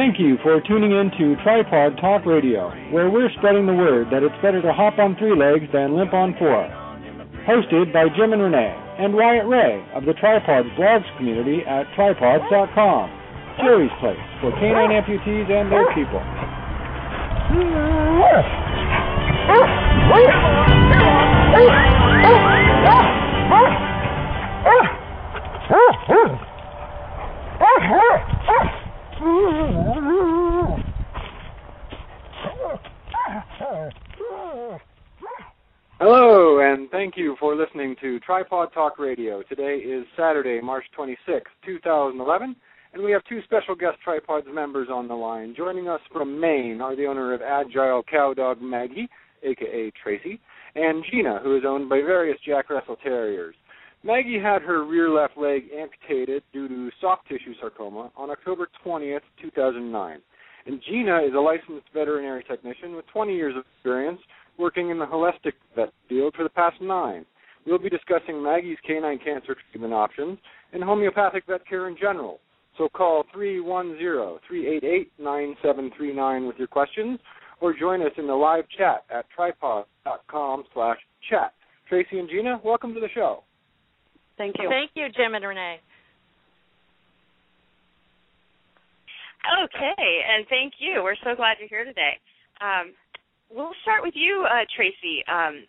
Thank you for tuning in to Tripawd Talk Radio, where we're spreading the word that it's better to hop on three legs than limp on four. Hosted by Jim and Renee and Wyatt Ray of the Tripawds blogs community at tripawds.com. Jerry's place for canine amputees and their people. Tripawd Talk Radio. Today is Saturday, March 26, 2011, and we have two special guest Tripawds members on the line. Joining us from Maine are the owner of Agile Cow Dog Maggie, aka Tracy, and Gina, who is owned by various Jack Russell Terriers. Maggie had her rear left leg amputated due to soft tissue sarcoma on October 20th, 2009. And Gina is a licensed veterinary technician with 20 years of experience working in the holistic vet field for the past nine. We'll be discussing Maggie's canine cancer treatment options and homeopathic vet care in general. So call 310-388-9739 with your questions or join us in the live chat at tripod.com slash chat. Tracy and Gina, welcome to the show. Thank you. Thank you, Jim and Renee. Okay, and thank you. We're so glad you're here today. Um, we'll start with you, uh, Tracy. Um,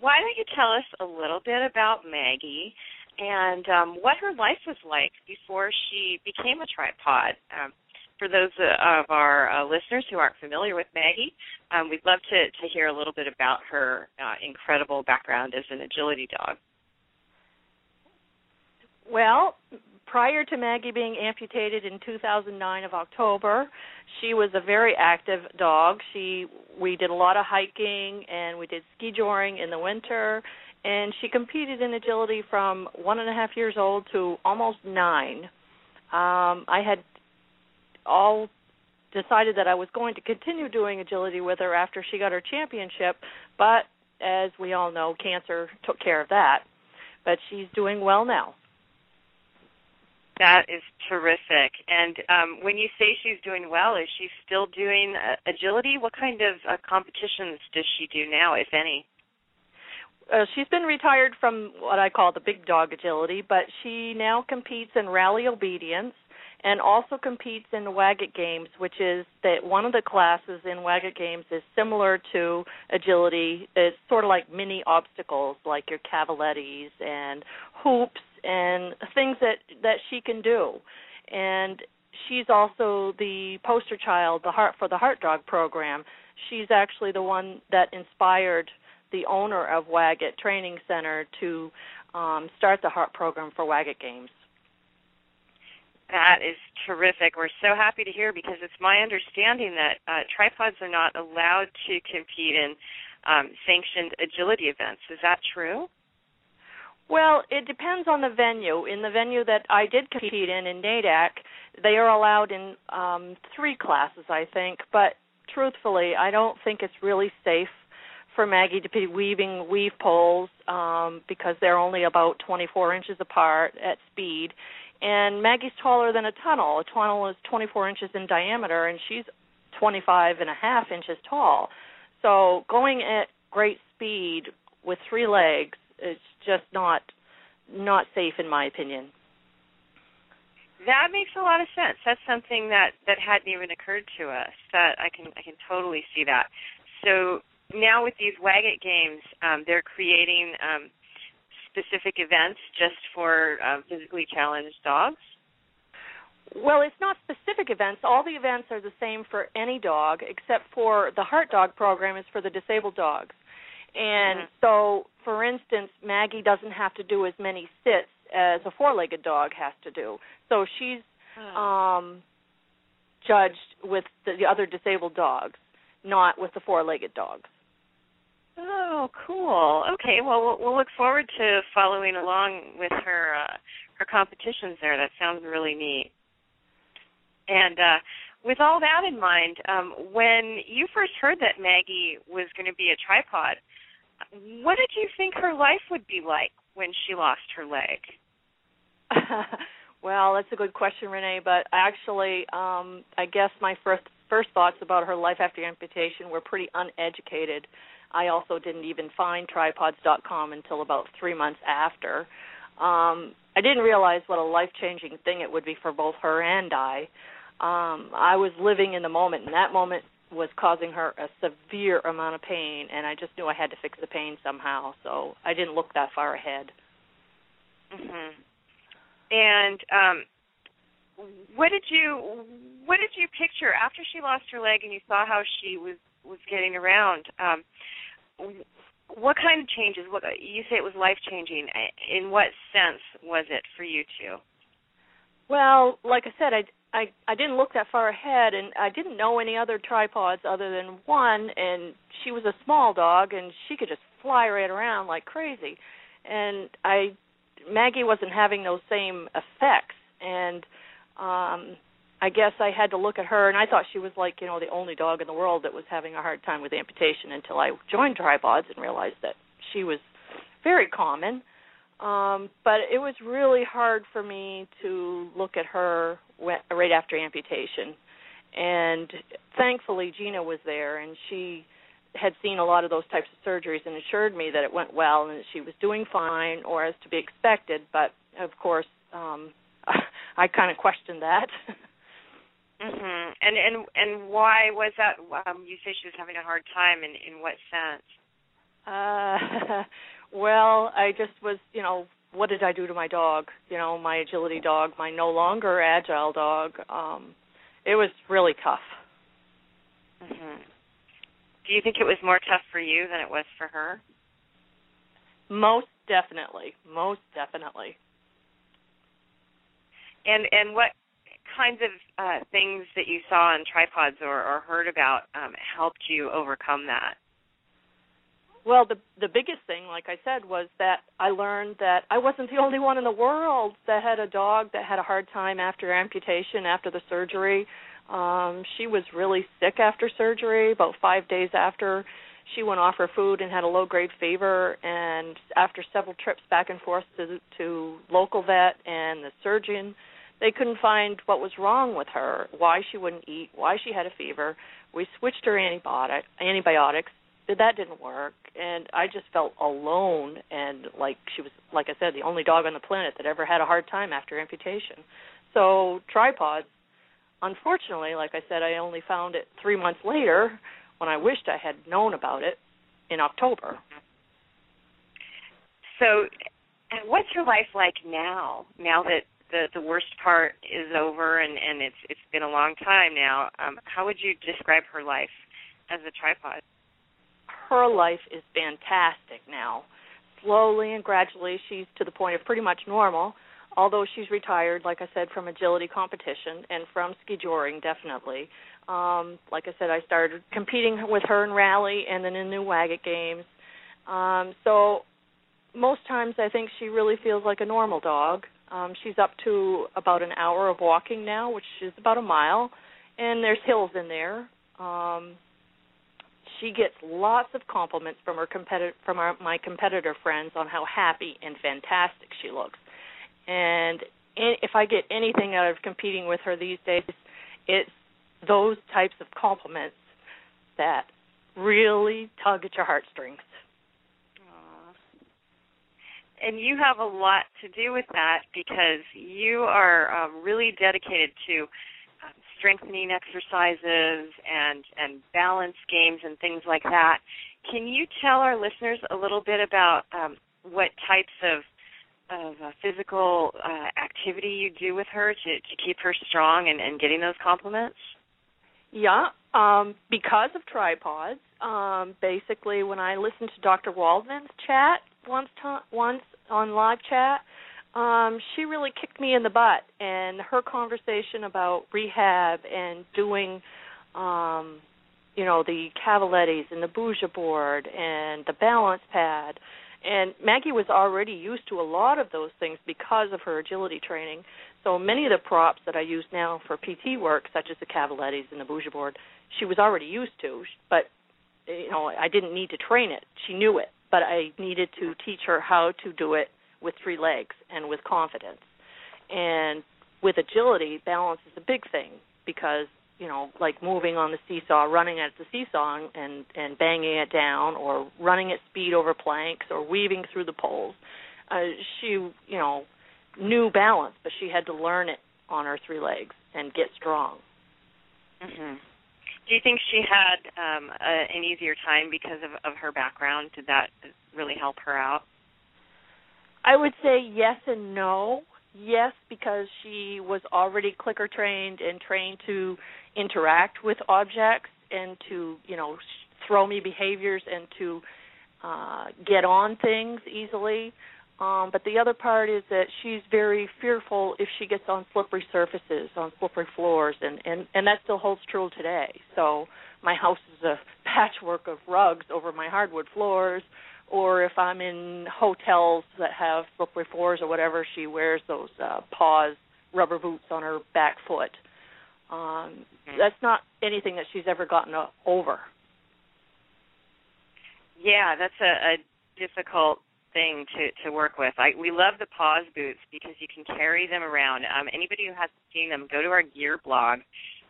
why don't you tell us a little bit about Maggie and um, what her life was like before she became a tripod? Um, for those uh, of our uh, listeners who aren't familiar with Maggie, um, we'd love to, to hear a little bit about her uh, incredible background as an agility dog. Well, prior to Maggie being amputated in 2009 of October, she was a very active dog. She we did a lot of hiking and we did ski joring in the winter, and she competed in agility from one and a half years old to almost nine. Um, I had all decided that I was going to continue doing agility with her after she got her championship, but as we all know, cancer took care of that. But she's doing well now. That is terrific. And um, when you say she's doing well, is she still doing uh, agility? What kind of uh, competitions does she do now, if any? Uh, she's been retired from what I call the big dog agility, but she now competes in rally obedience and also competes in Waggett Games, which is that one of the classes in Waggett Games is similar to agility. It's sort of like mini obstacles, like your cavalettis and hoops and things that that she can do. And she's also the poster child, the heart for the Heart Dog program. She's actually the one that inspired the owner of Waggett Training Center to um, start the Heart program for Waggett Games. That is terrific. We're so happy to hear because it's my understanding that uh, tripods are not allowed to compete in um, sanctioned agility events. Is that true? Well, it depends on the venue. In the venue that I did compete in, in NADAC, they are allowed in um, three classes, I think. But truthfully, I don't think it's really safe for Maggie to be weaving weave poles um, because they're only about 24 inches apart at speed. And Maggie's taller than a tunnel. A tunnel is 24 inches in diameter, and she's 25 and a half inches tall. So going at great speed with three legs is just not not safe in my opinion. That makes a lot of sense. That's something that that hadn't even occurred to us. That I can I can totally see that. So now with these Waggett games, um, they're creating um, specific events just for uh, physically challenged dogs. Well, it's not specific events. All the events are the same for any dog, except for the Heart Dog program is for the disabled dogs. And Mhm. so, for instance, Maggie doesn't have to do as many sits as a four-legged dog has to do. So she's um judged with the, the other disabled dogs, not with the four-legged dogs. Oh, cool. Okay, well, we'll, we'll look forward to following along with her uh, her competitions there. That sounds really neat. And uh, with all that in mind, um, when you first heard that Maggie was going to be a tripod, what did you think her life would be like when she lost her leg? well, that's a good question, Renee. But actually, um, I guess my first first thoughts about her life after amputation were pretty uneducated. I also didn't even find tripawds.com until about three months after. Um, I didn't realize what a life changing thing it would be for both her and I. Um, I was living in the moment, and that moment was causing her a severe amount of pain, and I just knew I had to fix the pain somehow. So I didn't look that far ahead. Mhm. And um, what did you what did you picture after she lost her leg and you saw how she was was getting around? Um, what kind of changes? What you say it was life changing. In what sense was it for you two? Well, like I said, I I I didn't look that far ahead, and I didn't know any other tripods other than one, and she was a small dog, and she could just fly right around like crazy, and I Maggie wasn't having those same effects, and um I guess I had to look at her, and I thought she was like you know the only dog in the world that was having a hard time with amputation until I joined tripods and realized that she was very common. Um, but it was really hard for me to look at her right after amputation, and thankfully Gina was there, and she had seen a lot of those types of surgeries and assured me that it went well and that she was doing fine or as to be expected. But of course, um, I kind of questioned that. Mhm. And and and why was that? Um, you say she was having a hard time. In in what sense? Uh, well, I just was, you know, what did I do to my dog? You know, my agility dog, my no longer agile dog. Um, it was really tough. Mhm. Do you think it was more tough for you than it was for her? Most definitely. Most definitely. And and what kinds of uh, things that you saw on tripods or, or heard about um, helped you overcome that? Well, the the biggest thing, like I said, was that I learned that I wasn't the only one in the world that had a dog that had a hard time after amputation, after the surgery. Um, she was really sick after surgery. About five days after, she went off her food and had a low grade fever. And after several trips back and forth to to local vet and the surgeon, they couldn't find what was wrong with her, why she wouldn't eat, why she had a fever. We switched her antibiotic antibiotics. That didn't work, and I just felt alone and like she was, like I said, the only dog on the planet that ever had a hard time after amputation. So tripods, unfortunately, like I said, I only found it three months later when I wished I had known about it in October. So, what's her life like now? Now that the the worst part is over and and it's it's been a long time now. Um, how would you describe her life as a tripod? Her life is fantastic now. Slowly and gradually, she's to the point of pretty much normal. Although she's retired, like I said, from agility competition and from ski joring, definitely. Um, like I said, I started competing with her in rally and then in new Waggett games. Um, so most times, I think she really feels like a normal dog. Um, she's up to about an hour of walking now, which is about a mile, and there's hills in there. Um, she gets lots of compliments from her competitor from our, my competitor friends on how happy and fantastic she looks. And if I get anything out of competing with her these days, it's those types of compliments that really tug at your heartstrings and you have a lot to do with that because you are um, really dedicated to strengthening exercises and and balance games and things like that. Can you tell our listeners a little bit about um, what types of of uh, physical uh, activity you do with her to, to keep her strong and, and getting those compliments? Yeah, um, because of tripods. Um, basically, when I listened to Dr. Waldman's chat once once on live chat, um, she really kicked me in the butt, and her conversation about rehab and doing, um, you know, the cavalettis and the bouger board and the balance pad. And Maggie was already used to a lot of those things because of her agility training. So many of the props that I use now for PT work, such as the cavalettis and the bouger board, she was already used to. But you know, I didn't need to train it; she knew it. But I needed to teach her how to do it with three legs and with confidence. And with agility, balance is a big thing because you know, like moving on the seesaw, running at the seesaw and and banging it down, or running at speed over planks, or weaving through the poles. Uh, she, you know, knew balance, but she had to learn it on her three legs and get strong. Mhm. Do you think she had um, a, an easier time because of, of her background? Did that really help her out? I would say yes and no. Yes, because she was already clicker trained and trained to interact with objects and to, you know, throw me behaviors and to uh, get on things easily. Um, but the other part is that she's very fearful if she gets on slippery surfaces, on slippery floors, and and and that still holds true today. So my house is a patchwork of rugs over my hardwood floors, or if I'm in hotels that have slippery floors or whatever, she wears those uh, paws rubber boots on her back foot. Um, that's not anything that she's ever gotten uh, over. Yeah, that's a, a difficult thing to to work with. I we love the Pawz boots because you can carry them around. Um, anybody who hasn't seen them, go to our gear blog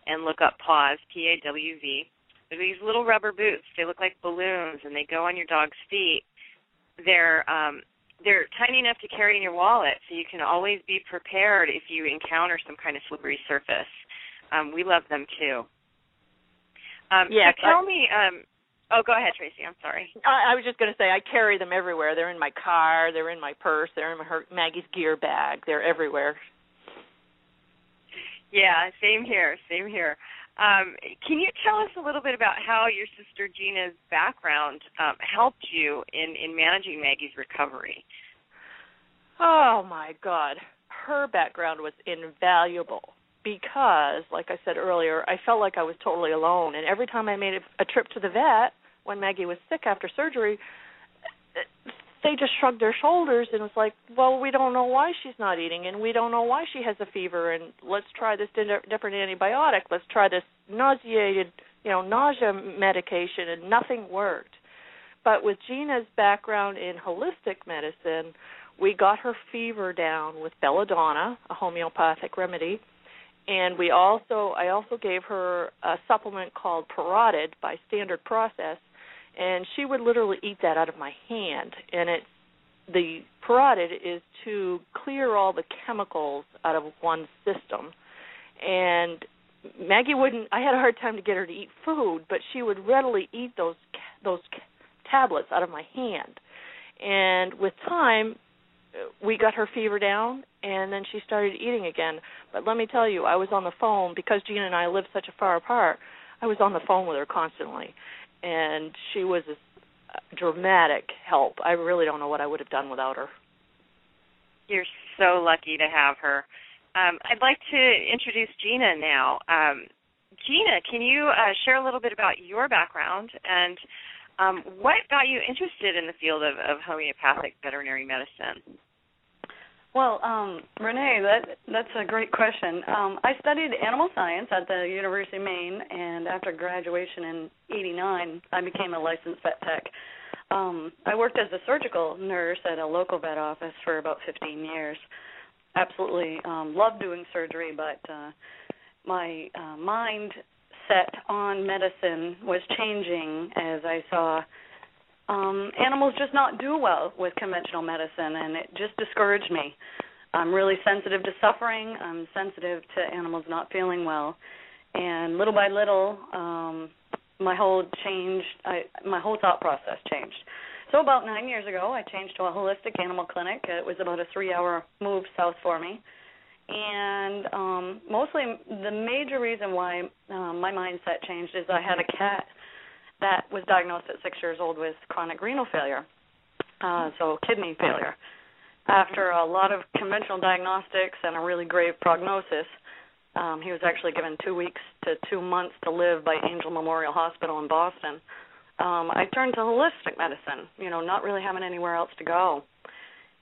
and look up Pawz p a w v. They're these little rubber boots. They look like balloons and they go on your dog's feet. They're um they're tiny enough to carry in your wallet, so you can always be prepared if you encounter some kind of slippery surface. Um, we love them too. Um, Yes, so tell I- me. Um, oh, go ahead, Tracy. I'm sorry. I, I was just going to say I carry them everywhere. They're in my car. They're in my purse. They're in my, her, Maggie's gear bag. They're everywhere. Yeah, same here, same here. Um, can you tell us a little bit about how your sister Gina's background um, helped you in, in managing Maggie's recovery? Oh my God, her background was invaluable because, like I said earlier, I felt like I was totally alone. And every time I made a, a trip to the vet when Maggie was sick after surgery, they just shrugged their shoulders and was like, "Well, we don't know why she's not eating, and we don't know why she has a fever, and let's try this different antibiotic. Let's try this nauseated, you know, nausea medication," and nothing worked. But with Gina's background in holistic medicine, we got her fever down with belladonna, a homeopathic remedy, and we also I also gave her a supplement called Parotid by Standard Process, and she would literally eat that out of my hand. And it the parotid is to clear all the chemicals out of one's system, and Maggie wouldn't. I had a hard time to get her to eat food, but she would readily eat those those tablets out of my hand. And with time, we got her fever down, and then she started eating again. But let me tell you, I was on the phone because Gina and I live such a far apart. I was on the phone with her constantly, and she was a dramatic help. I really don't know what I would have done without her. You're so lucky to have her. Um, I'd like to introduce Gina now. Um, Gina, can you uh, share a little bit about your background and um, what got you interested in the field of, of homeopathic veterinary medicine? Well, um, Renee, that that's a great question. Um, I studied animal science at the University of Maine, and after graduation in '89, I became a licensed vet tech. Um, I worked as a surgical nurse at a local vet office for about 15 years. Absolutely um, loved doing surgery, but uh, my uh, mind set on medicine was changing as I saw um animals just not do well with conventional medicine and it just discouraged me. I'm really sensitive to suffering. I'm sensitive to animals not feeling well. And little by little um my whole changed i my whole thought process changed. So about 9 years ago i changed to a holistic animal clinic. It was about a 3 hour move south for me. And um mostly the major reason why um, my mindset changed is i had a cat that was diagnosed at six years old with chronic renal failure, uh, so kidney failure. after a lot of conventional diagnostics and a really grave prognosis, um, he was actually given two weeks to two months to live by Angell Memorial Hospital in Boston. Um, I turned to holistic medicine, you know, not really having anywhere else to go.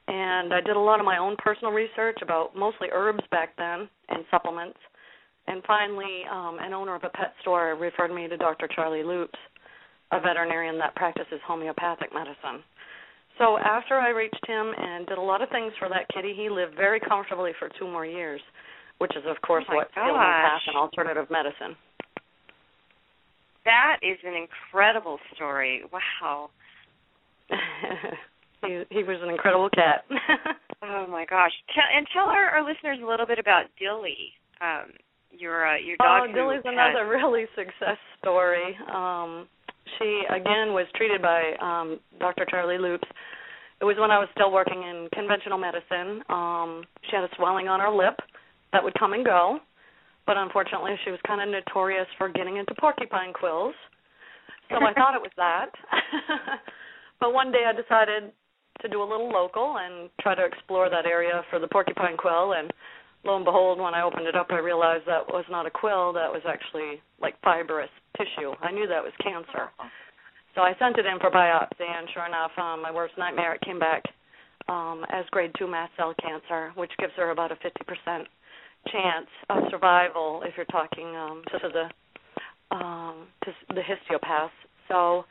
And I did a lot of my own personal research about mostly herbs back then and supplements. And finally, um, an owner of a pet store referred me to Dr. Charlie Loops, a veterinarian that practices homeopathic medicine. So after I reached him and did a lot of things for that kitty, he lived very comfortably for two more years, which is of course Oh what my gosh. alternative medicine. That is an incredible story. Wow. he he was an incredible cat. Oh my gosh. Tell, and tell our, our listeners a little bit about Dilly. Um, your uh, your Oh, dog. who Dilly's another really success story. Um, she again was treated by um, Dr. Charlie Loops. It was when I was still working in conventional medicine. Um, she had a swelling on her lip that would come and go, but unfortunately, she was kind of notorious for getting into porcupine quills. So I thought it was that. but one day I decided to do a little local and try to explore that area for the porcupine quill and lo and behold, when I opened it up, I realized that was not a quill. That was actually like fibrous tissue. I knew that was cancer. So I sent it in for biopsy, and sure enough, um, my worst nightmare, it came back um, as grade 2 mast cell cancer, which gives her about a 50% chance of survival if you're talking um, to the um, to the histiopaths. So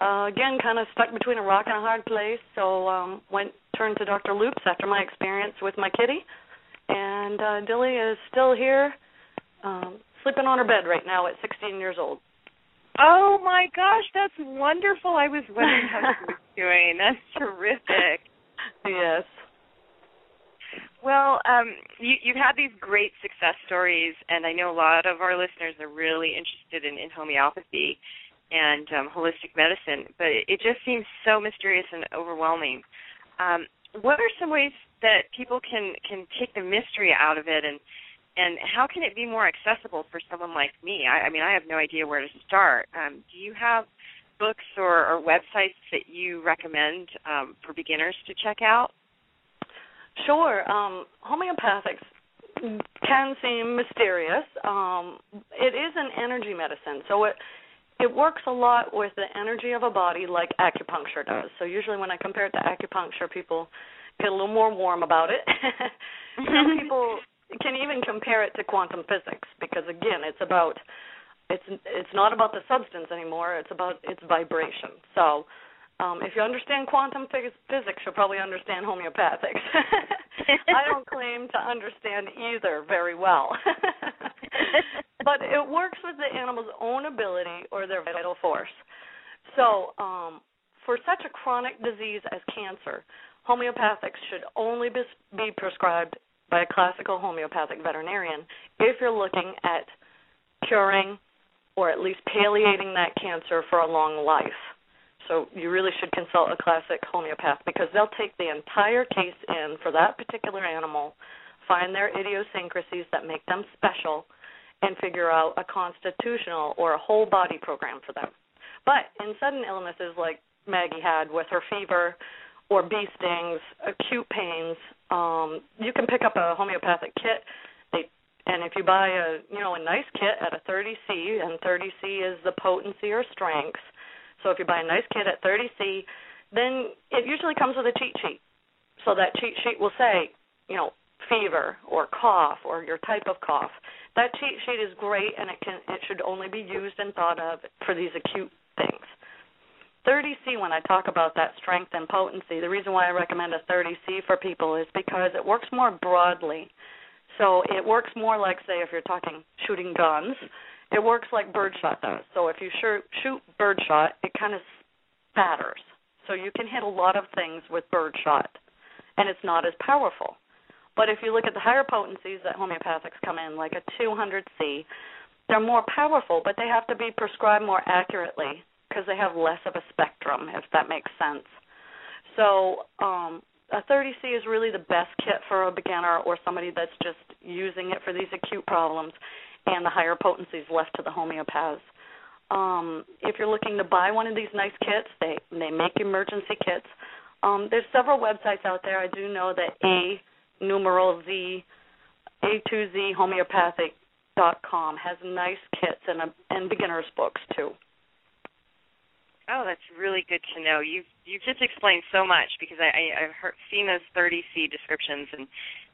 uh, again, kind of stuck between a rock and a hard place. So um, went turned to Dr. Loops after my experience with my kitty, and uh, Dilly is still here, um, sleeping on her bed right now at 16 years old. Oh my gosh, that's wonderful. I was wondering how she was doing. That's terrific. Yes. Well, um, you, you've had these great success stories, and I know a lot of our listeners are really interested in, in homeopathy and um, holistic medicine, but it, it just seems so mysterious and overwhelming. Um, what are some ways that people can can take the mystery out of it, and and how can it be more accessible for someone like me? I, I mean, I have no idea where to start. Um, do you have books or, or websites that you recommend um, for beginners to check out? Sure. Um, homeopathics can seem mysterious. Um, it is an energy medicine, so it it works a lot with the energy of a body, like acupuncture does. So usually, when I compare it to acupuncture, people get a little more warm about it. Some people can even compare it to quantum physics because, again, it's about it's it's not about the substance anymore. It's about its vibration. So um, if you understand quantum phys- physics, you'll probably understand homeopathics. I don't claim to understand either very well. but it works with the animal's own ability or their vital force. So, um, for such a chronic disease as cancer, homeopathics should only be, be prescribed by a classical homeopathic veterinarian if you're looking at curing or at least palliating that cancer for a long life. So you really should consult a classic homeopath because they'll take the entire case in for that particular animal, find their idiosyncrasies that make them special, and figure out a constitutional or a whole body program for them. But in sudden illnesses like Maggie had with her fever or bee stings, acute pains, um, you can pick up a homeopathic kit. They and if you buy a you know a nice kit at a 30C, and 30C is the potency or strength. So if you buy a nice kit at 30C, then it usually comes with a cheat sheet. So that cheat sheet will say, you know, fever or cough or your type of cough. That cheat sheet is great and it can it should only be used and thought of for these acute things. 30C when I talk about that strength and potency, the reason why I recommend a 30C for people is because it works more broadly. So it works more like say if you're talking shooting guns, it works like birdshot does. So if you shoot, shoot birdshot, it kind of spatters. So you can hit a lot of things with birdshot, and it's not as powerful. But if you look at the higher potencies that homeopathics come in, like a 200C, they're more powerful, but they have to be prescribed more accurately because they have less of a spectrum, if that makes sense. So um, a 30C is really the best kit for a beginner or somebody that's just using it for these acute problems, and the higher potencies left to the homeopaths. Um, if you're looking to buy one of these nice kits, they they make emergency kits. Um, there's several websites out there. I do know that A numeral Z A2Z homeopathic dot com has nice kits and a, and beginners books too. Oh, that's really good to know. You've you've just explained so much because I, I I've heard, seen those 30C descriptions and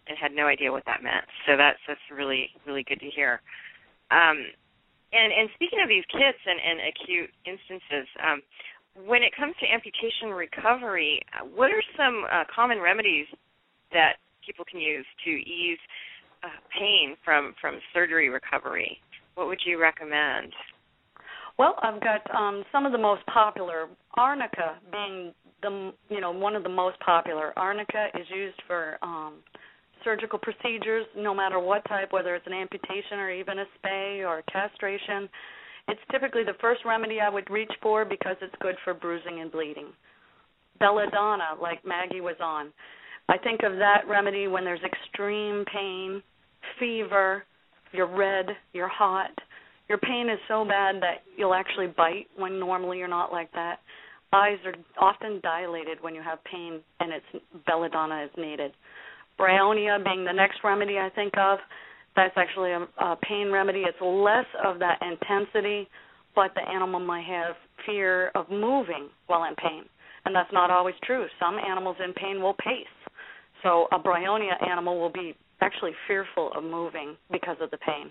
and had no idea what that meant. So that's that's really really good to hear. Um, and and speaking of these kits and, and acute instances, um, when it comes to amputation recovery, what are some uh, common remedies that people can use to ease uh, pain from from surgery recovery? What would you recommend? Well, I've got um, some of the most popular. Arnica being the you know one of the most popular. Arnica is used for um, surgical procedures, no matter what type, whether it's an amputation or even a spay or castration. It's typically the first remedy I would reach for because it's good for bruising and bleeding. Belladonna, like Maggie was on. I think of that remedy when there's extreme pain, fever, you're red, you're hot, your pain is so bad that you'll actually bite when normally you're not like that. Eyes are often dilated when you have pain, and it's belladonna is needed. Bryonia being the next remedy I think of, that's actually a, a pain remedy. It's less of that intensity, but the animal might have fear of moving while in pain, and that's not always true. Some animals in pain will pace. So a bryonia animal will be actually fearful of moving because of the pain.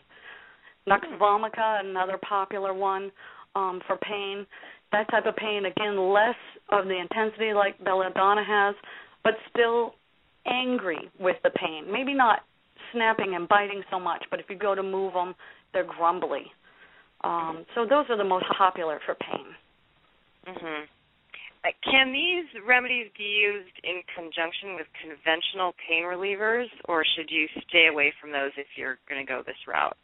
Nux vomica, another popular one um, for pain. That type of pain, again, less of the intensity like belladonna has, but still angry with the pain. Maybe not snapping and biting so much, but if you go to move them, they're grumbly. Um, so those are the most popular for pain. Uh, can these remedies be used in conjunction with conventional pain relievers, or should you stay away from those if you're going to go this route?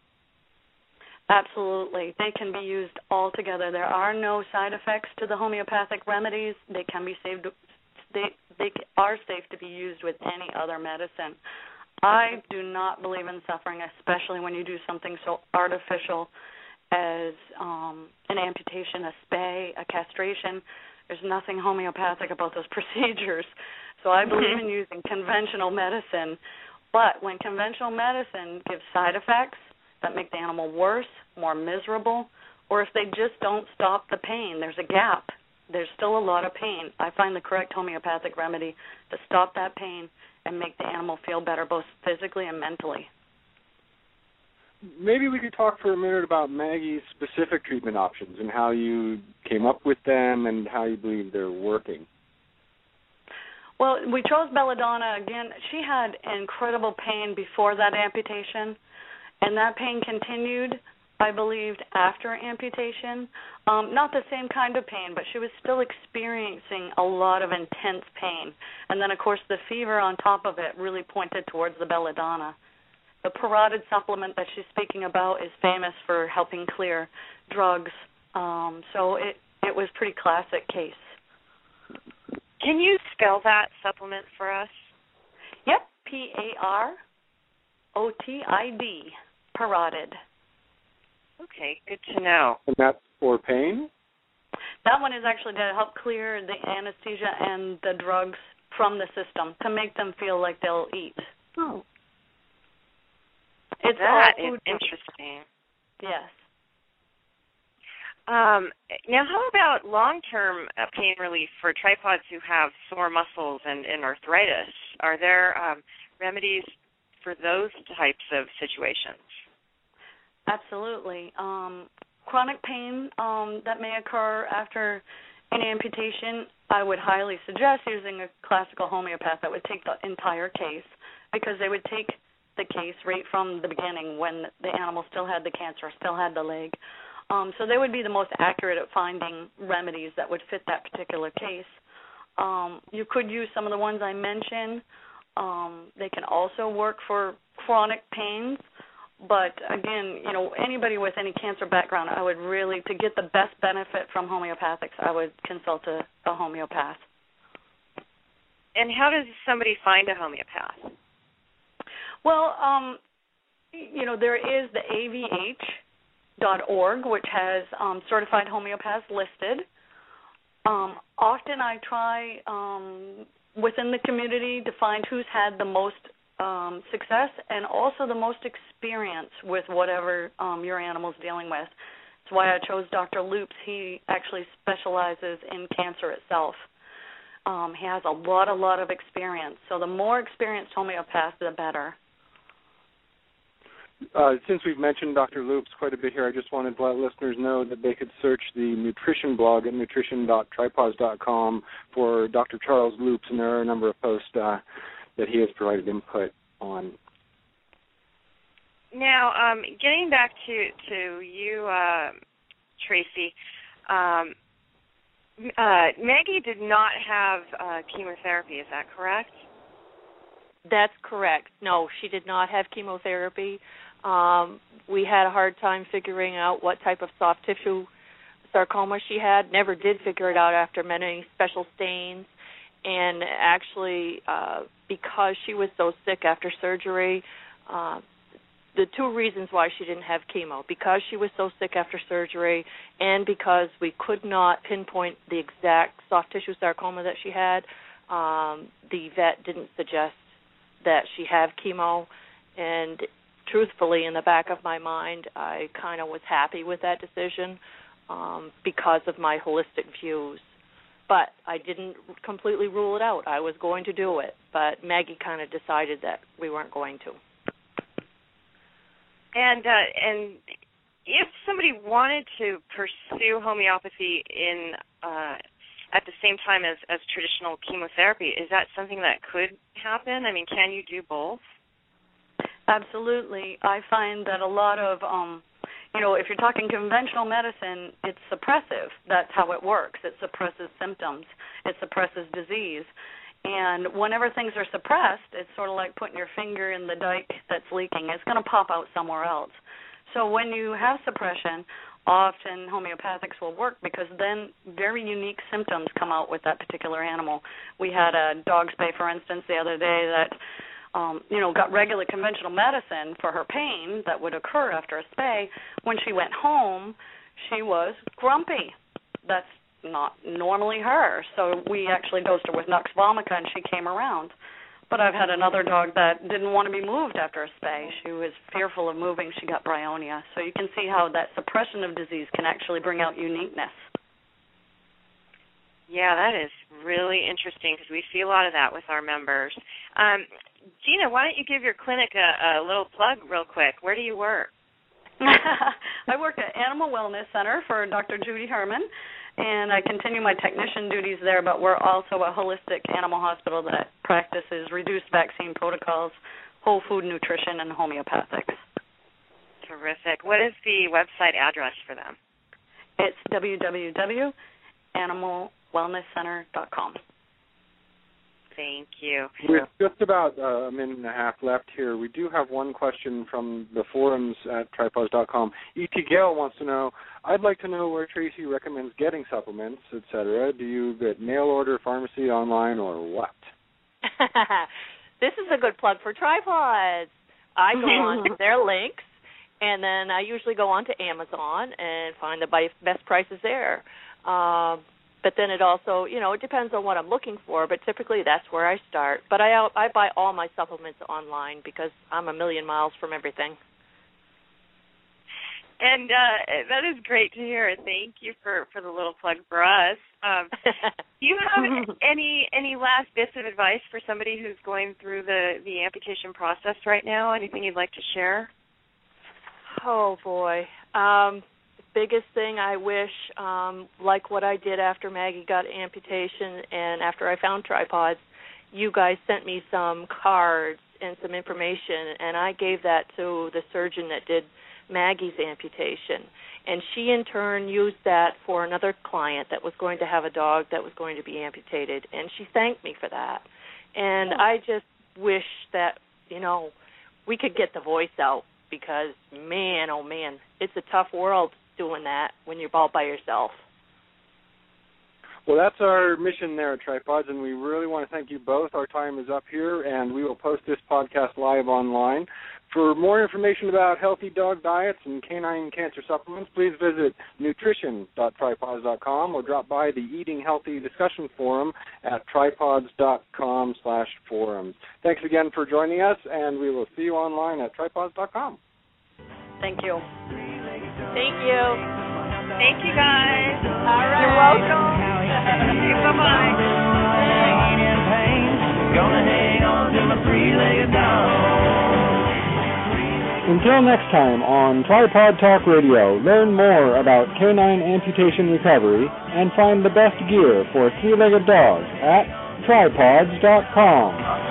Absolutely. They can be used all together. There are no side effects to the homeopathic remedies. They can be saved they they are safe to be used with any other medicine. I do not believe in suffering, especially when you do something so artificial as um an amputation, a spay, a castration. There's nothing homeopathic about those procedures. So I believe in using conventional medicine. But when conventional medicine gives side effects, that make the animal worse, more miserable, or if they just don't stop the pain, there's a gap. There's still a lot of pain. I find the correct homeopathic remedy to stop that pain and make the animal feel better, both physically and mentally. Maybe we could talk for a minute about Maggie's specific treatment options and how you came up with them and how you believe they're working. Well, we chose belladonna again. She had incredible pain before that amputation and that pain continued I believed after amputation. Um, not the same kind of pain, but she was still experiencing a lot of intense pain. And then, of course, the fever on top of it really pointed towards the belladonna. The parotid supplement that she's speaking about is famous for helping clear drugs. Um, so it it was pretty classic case. Can you spell that supplement for us? Yep, P A R O T I D parotid. Okay, good to know. And that's for pain? That one is actually to help clear the anesthesia and the drugs from the system to make them feel like they'll eat. Oh. It's that all is food- interesting. Yes. Um, now, how about long-term uh, pain relief for tripods who have sore muscles and, and arthritis? Are there um, remedies for those types of situations? Absolutely. Um, chronic pain um, that may occur after an amputation, I would highly suggest using a classical homeopath that would take the entire case because they would take the case right from the beginning when the animal still had the cancer, still had the leg. Um, so they would be the most accurate at finding remedies that would fit that particular case. Um, you could use some of the ones I mentioned. Um, they can also work for chronic pains but again, you know, anybody with any cancer background, I would really to get the best benefit from homeopathics, I would consult a, a homeopath. And how does somebody find a homeopath? Well, um, you know, there is the AVH.org, which has um, certified homeopaths listed. Um, often I try um, within the community to find who's had the most um, success and also the most experience with whatever um, your animal's dealing with. That's why I chose Dr. Loops. He actually specializes in cancer itself. Um, he has a lot, a lot of experience. So the more experienced homeopath, the better. Uh, since we've mentioned Dr. Loops quite a bit here, I just wanted to let listeners know that they could search the nutrition blog at nutrition.tripawds.com for Dr. Charles Loops, and there are a number of posts uh, that he has provided input on. Now, um, getting back to to you, uh, Tracy. Um, uh, Maggie did not have uh, chemotherapy. Is that correct? That's correct. No, she did not have chemotherapy. Um, we had a hard time figuring out what type of soft tissue sarcoma she had. Never did figure it out after many special stains. And actually, uh, because she was so sick after surgery, uh, the two reasons why she didn't have chemo because she was so sick after surgery and because we could not pinpoint the exact soft tissue sarcoma that she had um the vet didn't suggest that she have chemo. And truthfully in the back of my mind I kind of was happy with that decision um because of my holistic views but I didn't completely rule it out. I was going to do it, but Maggie kind of decided that we weren't going to. And uh, and if somebody wanted to pursue homeopathy in uh, at the same time as as traditional chemotherapy, is that something that could happen? I mean, can you do both? Absolutely. I find that a lot of um you know, if you're talking conventional medicine, it's suppressive. That's how it works. It suppresses symptoms. It suppresses disease. And whenever things are suppressed, it's sort of like putting your finger in the dike that's leaking. It's going to pop out somewhere else. So when you have suppression, often homeopathics will work because then very unique symptoms come out with that particular animal. We had a dog spay, for instance, the other day that um, you know, got regular conventional medicine for her pain that would occur after a spay. When she went home, she was grumpy. That's not normally her. So we actually dosed her with Nux vomica and she came around. But I've had another dog that didn't want to be moved after a spay. She was fearful of moving. She got bryonia. So you can see how that suppression of disease can actually bring out uniqueness. Yeah, that is really interesting because we see a lot of that with our members. Um, Gina, why don't you give your clinic a, a little plug real quick? Where do you work? I work at Animal Wellness Center for Dr. Judy Herman, and I continue my technician duties there, but we're also a holistic animal hospital that practices reduced vaccine protocols, whole food nutrition, and homeopathics. Terrific. What is the website address for them? It's www.animalwellnesscenter.com. Thank you. With just about uh, a minute and a half left here, we do have one question from the forums at tripawds.com. E.T. Gale wants to know, I'd like to know where Tracy recommends getting supplements, etc. Do you get mail order, pharmacy, online, or what? this is a good plug for tripods. I go on to their links, and then I usually go on to Amazon and find the best prices there. Um, but then it also, you know, it depends on what I'm looking for. But typically, that's where I start. But I I buy all my supplements online because I'm a million miles from everything. And uh that is great to hear. Thank you for for the little plug for us. Um, do you have any any last bits of advice for somebody who's going through the the amputation process right now? Anything you'd like to share? Oh boy. Um biggest thing I wish, um, like what I did after Maggie got amputation and after I found tripods, you guys sent me some cards and some information, and I gave that to the surgeon that did Maggie's amputation. And she, in turn, used that for another client that was going to have a dog that was going to be amputated, and she thanked me for that. And I just wish that, you know, we could get the voice out because, man, oh man, it's a tough world doing that when you're all by yourself. Well, that's our mission there at Tripawds, and we really want to thank you both. Our time is up here, and we will post this podcast live online. For more information about healthy dog diets and canine cancer supplements, please visit nutrition.tripawds.com or drop by the Eating Healthy discussion forum at tripawds.com slash forums. Thanks again for joining us, and we will see you online at tripawds.com. Thank you. Thank you. Thank you, guys. All right. You're welcome. Bye bye. Hanging in pain, gonna hang on to my three-legged dog. Until next time on Tripawd Talk Radio, learn more about canine amputation recovery and find the best gear for three-legged dogs at tripawds.com.